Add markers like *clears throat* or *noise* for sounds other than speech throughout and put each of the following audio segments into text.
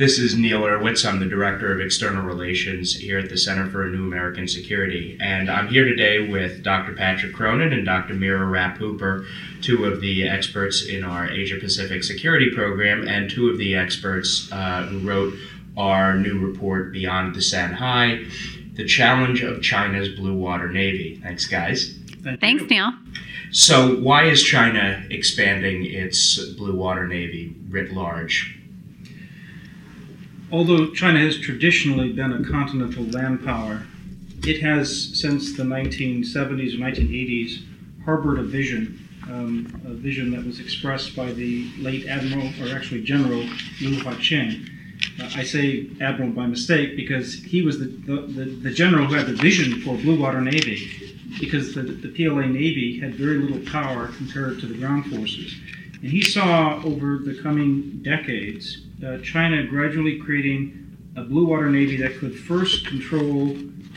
This is Neal Urwitz. I'm the Director of External Relations here at the Center for a New American Security. And I'm here today with Dr. Patrick Cronin and Dr. Mira Rapp Hooper, two of the experts in our Asia Pacific Security Program, and two of the experts uh, who wrote our new report, Beyond the San Hai The Challenge of China's Blue Water Navy. Thanks, guys. Thank Thanks, Neil. So, why is China expanding its blue water navy writ large? Although China has traditionally been a continental land power, it has, since the 1970s or 1980s, harbored a vision, um, a vision that was expressed by the late Admiral, or actually General Liu Huaqing. Uh, I say Admiral by mistake because he was the, the, the, the, general who had the vision for Blue Water Navy, because the, the PLA Navy had very little power compared to the ground forces. And he saw over the coming decades uh, China gradually creating a blue water navy that could first control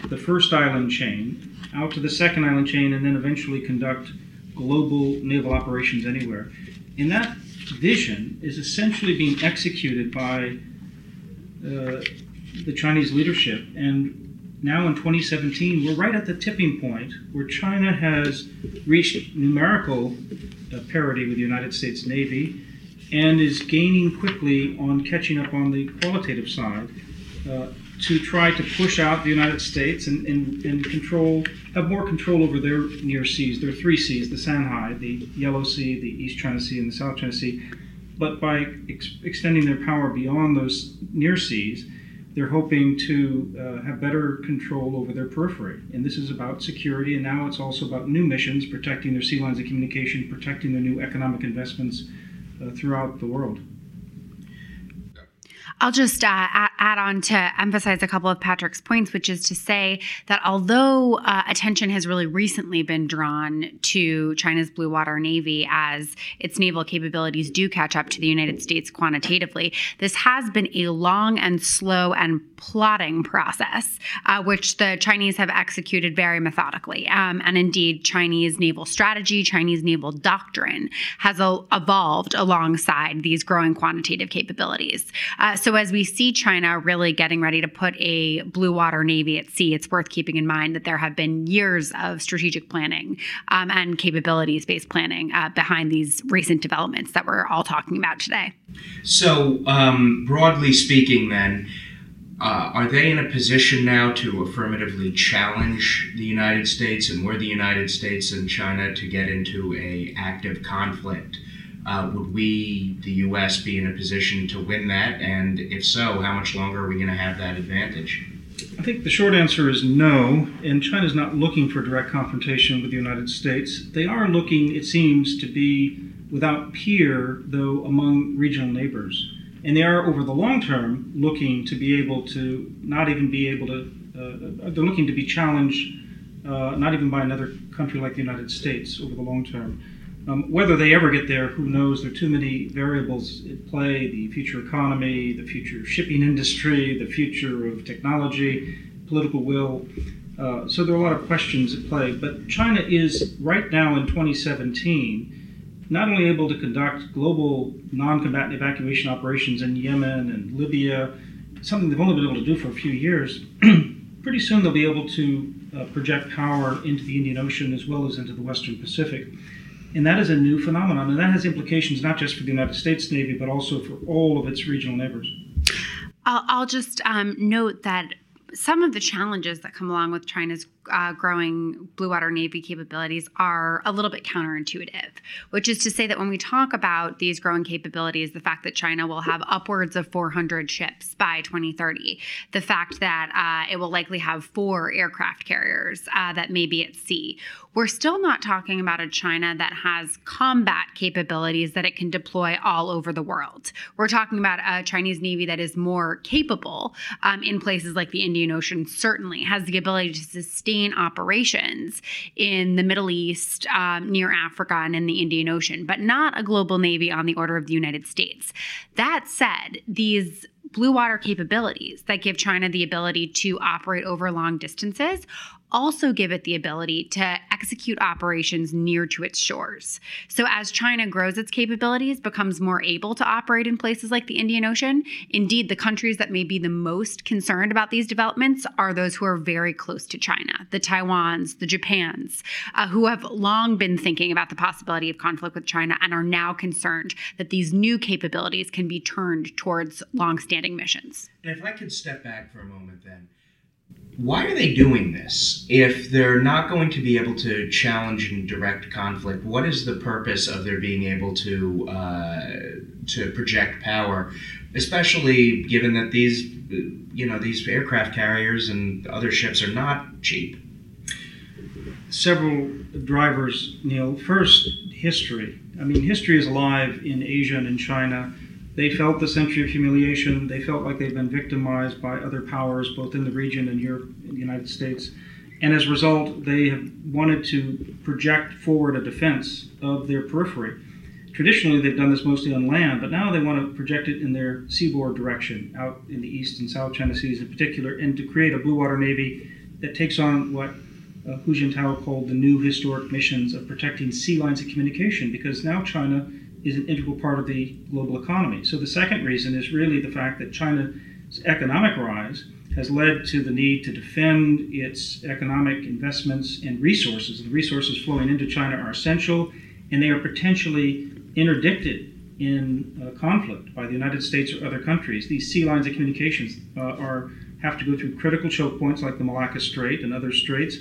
the first island chain, out to the second island chain, and then eventually conduct global naval operations anywhere. And that vision is essentially being executed by uh, the Chinese leadership. And now in 2017, we're right at the tipping point where China has reached numerical uh, parity with the United States Navy and is gaining quickly on catching up on the qualitative side uh, to try to push out the United States and, and, and control, have more control over their near seas. There are three seas the San Hai, the Yellow Sea, the East China Sea, and the South China Sea. But by ex- extending their power beyond those near seas, they're hoping to uh, have better control over their periphery. And this is about security, and now it's also about new missions, protecting their sea lines of communication, protecting their new economic investments uh, throughout the world. I'll just uh, add on to emphasize a couple of Patrick's points, which is to say that although uh, attention has really recently been drawn to China's Blue Water Navy as its naval capabilities do catch up to the United States quantitatively, this has been a long and slow and plotting process, uh, which the Chinese have executed very methodically. Um, and indeed, Chinese naval strategy, Chinese naval doctrine has evolved alongside these growing quantitative capabilities. Uh, so as we see China really getting ready to put a blue water navy at sea, it's worth keeping in mind that there have been years of strategic planning um, and capabilities based planning uh, behind these recent developments that we're all talking about today. So, um, broadly speaking, then, uh, are they in a position now to affirmatively challenge the United States and were the United States and China to get into a active conflict? Uh, would we, the U.S., be in a position to win that? And if so, how much longer are we going to have that advantage? I think the short answer is no, and China is not looking for direct confrontation with the United States. They are looking, it seems, to be without peer, though, among regional neighbors. And they are, over the long term, looking to be able to not even be able to, uh, they're looking to be challenged uh, not even by another country like the United States over the long term. Um, whether they ever get there, who knows? There are too many variables at play the future economy, the future shipping industry, the future of technology, political will. Uh, so there are a lot of questions at play. But China is, right now in 2017, not only able to conduct global non combatant evacuation operations in Yemen and Libya, something they've only been able to do for a few years, *clears throat* pretty soon they'll be able to uh, project power into the Indian Ocean as well as into the Western Pacific. And that is a new phenomenon, and that has implications not just for the United States Navy, but also for all of its regional neighbors. I'll, I'll just um, note that some of the challenges that come along with China's uh, growing blue water navy capabilities are a little bit counterintuitive, which is to say that when we talk about these growing capabilities, the fact that China will have upwards of 400 ships by 2030, the fact that uh, it will likely have four aircraft carriers uh, that may be at sea, we're still not talking about a China that has combat capabilities that it can deploy all over the world. We're talking about a Chinese Navy that is more capable um, in places like the Indian Ocean, certainly has the ability to sustain sustain operations in the Middle East, um, near Africa, and in the Indian Ocean, but not a global navy on the order of the United States. That said, these blue water capabilities that give China the ability to operate over long distances also give it the ability to execute operations near to its shores. So as China grows its capabilities, becomes more able to operate in places like the Indian Ocean, indeed the countries that may be the most concerned about these developments are those who are very close to China, the Taiwans, the Japans, uh, who have long been thinking about the possibility of conflict with China and are now concerned that these new capabilities can be turned towards long-standing missions. And if I could step back for a moment then, why are they doing this? If they're not going to be able to challenge and direct conflict, what is the purpose of their being able to uh, to project power, especially given that these you know these aircraft carriers and other ships are not cheap? Several drivers, Neil. First, history. I mean, history is alive in Asia and in China they felt the century of humiliation. They felt like they'd been victimized by other powers, both in the region and here in the United States. And as a result, they have wanted to project forward a defense of their periphery. Traditionally, they've done this mostly on land, but now they want to project it in their seaboard direction, out in the East and South China Seas in particular, and to create a blue water navy that takes on what uh, Hu Jintao called the new historic missions of protecting sea lines of communication, because now China is an integral part of the global economy. So the second reason is really the fact that China's economic rise has led to the need to defend its economic investments and resources. The resources flowing into China are essential, and they are potentially interdicted in uh, conflict by the United States or other countries. These sea lines of communications uh, are have to go through critical choke points like the Malacca Strait and other straits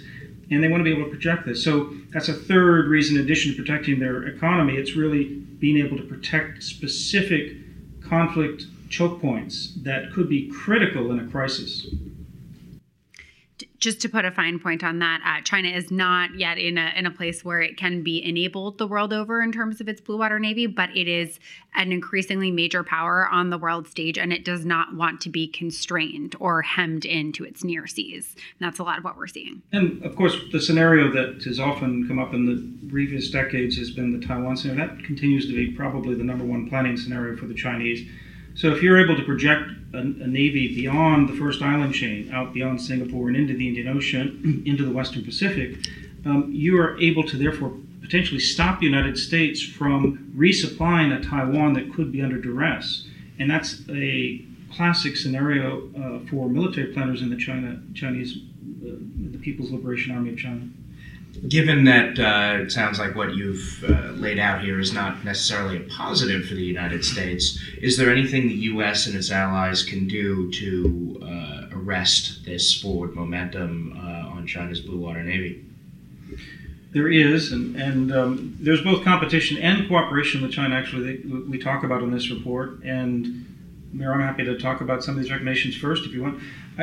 and they want to be able to project this. So that's a third reason, in addition to protecting their economy, it's really being able to protect specific conflict choke points that could be critical in a crisis just to put a fine point on that, uh, China is not yet in a in a place where it can be enabled the world over in terms of its blue water navy, but it is an increasingly major power on the world stage, and it does not want to be constrained or hemmed into its near seas. And that's a lot of what we're seeing. And of course, the scenario that has often come up in the previous decades has been the Taiwan scenario. That continues to be probably the number one planning scenario for the Chinese. So if you're able to project a, a, navy beyond the first island chain, out beyond Singapore and into the Indian Ocean, *clears throat* into the Western Pacific, um, you are able to therefore potentially stop the United States from resupplying a Taiwan that could be under duress. And that's a classic scenario uh, for military planners in the China Chinese, uh, the People's Liberation Army of China. Given that uh, it sounds like what you've uh, laid out here is not necessarily a positive for the United States, is there anything the U.S. and its allies can do to uh, arrest this forward momentum uh, on China's Blue Water Navy? There is, and, and um, there's both competition and cooperation with China. Actually, they, we talk about in this report, and Mira, I'm happy to talk about some of these recommendations first if you want.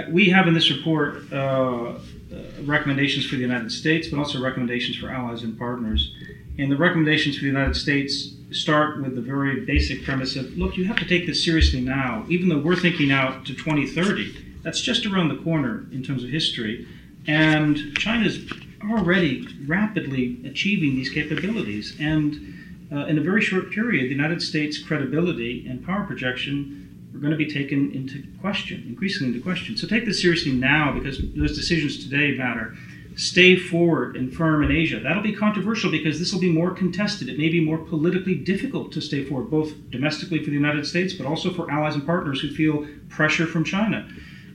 We have in this report uh, recommendations for the United States, but also recommendations for allies and partners. And the recommendations for the United States start with the very basic premise of look, you have to take this seriously now, even though we're thinking out to 2030. That's just around the corner in terms of history. And China's already rapidly achieving these capabilities. And uh, in a very short period, the United States' credibility and power projection are going to be taken into question, increasingly into question. So take this seriously now because those decisions today matter. Stay forward and firm in Asia. That'll be controversial because this will be more contested. It may be more politically difficult to stay forward, both domestically for the United States, but also for allies and partners who feel pressure from China.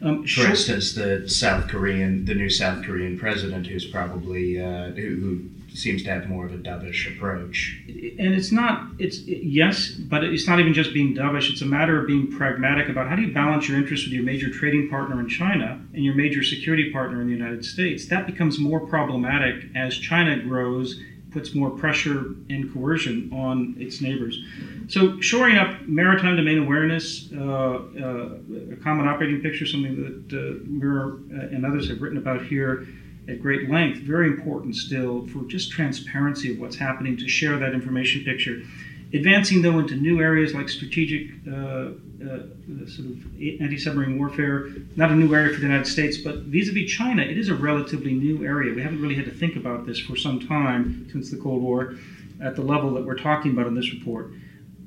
Um, for instance, the South Korean, the new South Korean president, who's probably uh, who, who seems to have more of a dovish approach. And it's not, it's yes, but it's not even just being dovish. It's a matter of being pragmatic about how do you balance your interests with your major trading partner in China and your major security partner in the United States. That becomes more problematic as China grows, puts more pressure and coercion on its neighbors. So shoring up maritime domain awareness, uh, uh, a common operating picture, something that uh, Mira and others have written about here at great length, very important still for just transparency of what's happening to share that information picture. Advancing though into new areas like strategic uh, uh, sort of anti-submarine warfare, not a new area for the United States, but vis-a-vis China, it is a relatively new area. We haven't really had to think about this for some time since the Cold War at the level that we're talking about in this report.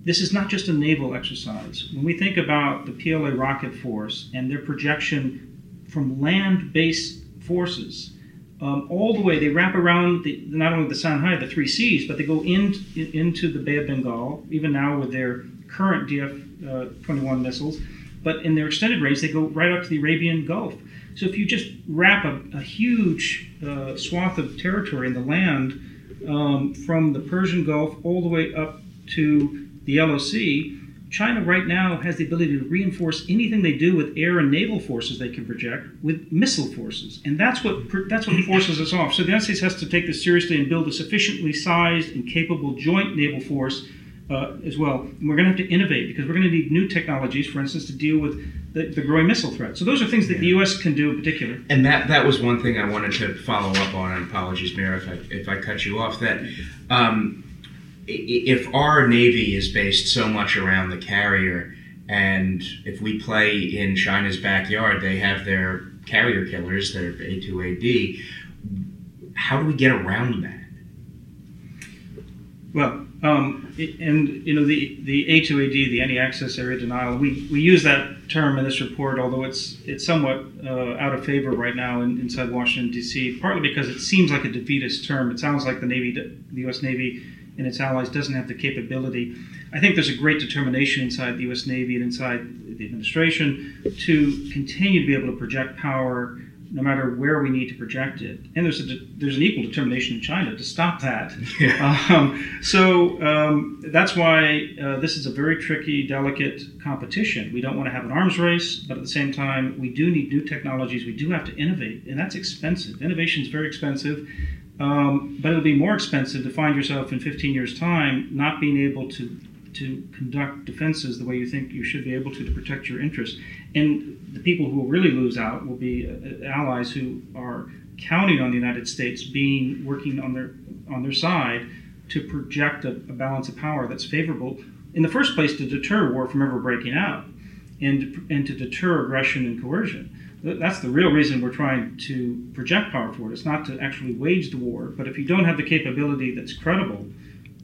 This is not just a naval exercise. When we think about the PLA rocket force and their projection from land-based forces um, all the way. They wrap around the, not only the San Hai, the three seas, but they go in, into the Bay of Bengal, even now with their current DF 21 missiles. But in their extended range, they go right up to the Arabian Gulf. So if you just wrap a, a huge uh, swath of territory in the land um, from the Persian Gulf all the way up to the Yellow Sea, China right now has the ability to reinforce anything they do with air and naval forces they can project with missile forces, and that's what that's what forces us off. So the United States has to take this seriously and build a sufficiently sized and capable joint naval force uh, as well. And we're going to have to innovate because we're going to need new technologies, for instance, to deal with the, the growing missile threat. So those are things that yeah. the U.S. can do in particular. And that that was one thing I wanted to follow up on. And apologies, Mira, if I if I cut you off. That. Um, if our Navy is based so much around the carrier, and if we play in China's backyard, they have their carrier killers, their A2AD, how do we get around that? Well, um, and you know the the A2AD, the anti-access area denial, we, we use that term in this report, although it's it's somewhat uh, out of favor right now in, inside Washington D.C. Partly because it seems like a defeatist term. It sounds like the Navy, the U.S. Navy and its allies doesn't have the capability. I think there's a great determination inside the U.S. Navy and inside the administration to continue to be able to project power no matter where we need to project it. And there's a, there's an equal determination in China to stop that. *laughs* Yeah. Um, so um, that's why uh, this is a very tricky, delicate competition. We don't want to have an arms race, but at the same time, we do need new technologies. We do have to innovate, and that's expensive. Innovation is very expensive. Um, but it'll be more expensive to find yourself in 15 years' time not being able to to conduct defenses the way you think you should be able to to protect your interests. And the people who will really lose out will be uh, allies who are counting on the United States being working on their on their side to project a, a balance of power that's favorable in the first place to deter war from ever breaking out and and to deter aggression and coercion that's the real reason we're trying to project power forward. It's not to actually wage the war, but if you don't have the capability that's credible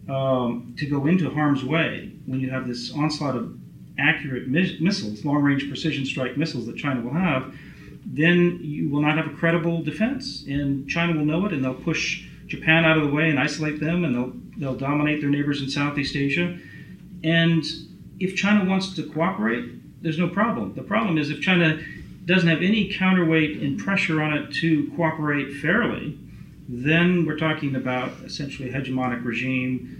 um, to go into harm's way when you have this onslaught of accurate mis- missiles, long range precision strike missiles that China will have, then you will not have a credible defense. And China will know it, and they'll push Japan out of the way and isolate them, and they'll, they'll dominate their neighbors in Southeast Asia. And if China wants to cooperate, there's no problem. The problem is if China doesn't have any counterweight and pressure on it to cooperate fairly, then we're talking about essentially a hegemonic regime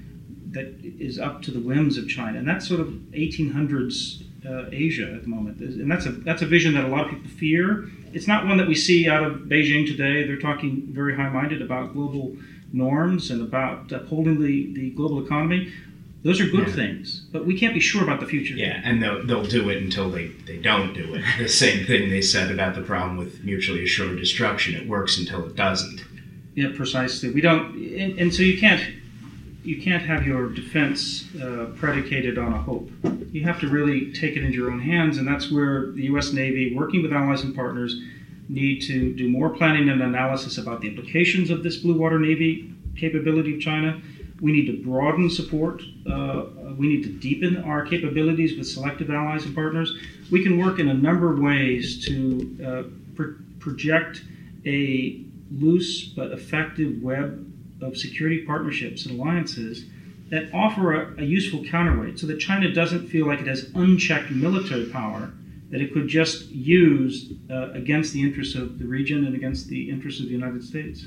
that is up to the whims of China, and that's sort of 1800s uh, Asia at the moment, and that's a that's a vision that a lot of people fear. It's not one that we see out of Beijing today. They're talking very high-minded about global norms and about upholding the, the global economy. Those are good yeah. things, but we can't be sure about the future. Yeah, and they'll, they'll do it until they, they don't do it. The same thing they said about the problem with mutually assured destruction. It works until it doesn't. Yeah, precisely. We don't, and, and so you can't you can't have your defense uh, predicated on a hope. You have to really take it into your own hands, and that's where the U.S. Navy, working with allies and partners, need to do more planning and analysis about the implications of this blue water navy capability of China we need to broaden support. Uh, we need to deepen our capabilities with selective allies and partners. We can work in a number of ways to uh, pro- project a loose but effective web of security partnerships and alliances that offer a, a useful counterweight so that China doesn't feel like it has unchecked military power that it could just use uh, against the interests of the region and against the interests of the United States.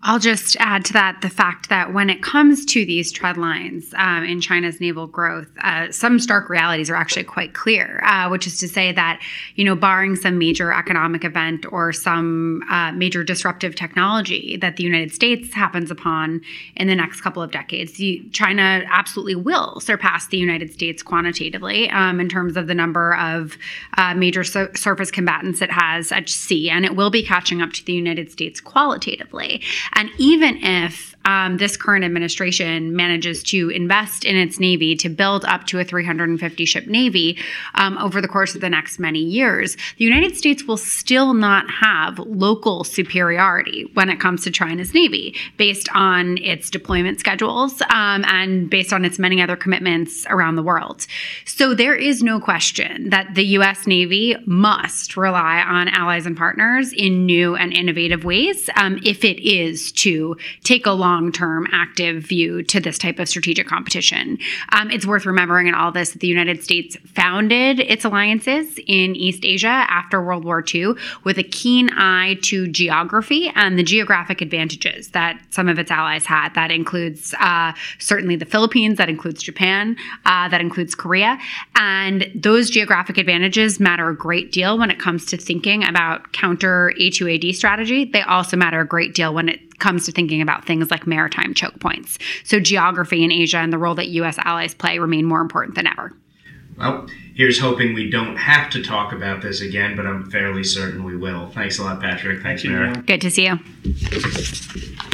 I'll just add to that the fact that when it comes to these trend lines um, in China's naval growth, uh, some stark realities are actually quite clear, uh, which is to say that, you know, barring some major economic event or some uh, major disruptive technology that the United States happens upon in the next couple of decades, China absolutely will surpass the United States quantitatively um, in terms of the number of uh, major surface combatants it has at sea, and it will be catching up to the United States qualitatively. And even if um, this current administration manages to invest in its Navy to build up to a 350 ship Navy um, over the course of the next many years, the United States will still not have local superiority when it comes to China's Navy based on its deployment schedules um, and based on its many other commitments around the world. So there is no question that the U.S. Navy must rely on allies and partners in new and innovative ways um, if it is to take a long term active view to this type of strategic competition. Um, it's worth remembering in all this that the United States founded its alliances in East Asia after World War II with a keen eye to geography and the geographic advantages that some of its allies had. That includes uh, certainly the Philippines, that includes Japan, uh, that includes Korea. And those geographic advantages matter a great deal when it comes to thinking about counter A2AD strategy. They also matter a great deal when it comes to thinking about things like maritime choke points. So, geography in Asia and the role that U.S. allies play remain more important than ever. Well, here's hoping we don't have to talk about this again, but I'm fairly certain we will. Thanks a lot, Patrick. Thanks, Thank you, Mara. Mara. Good to see you.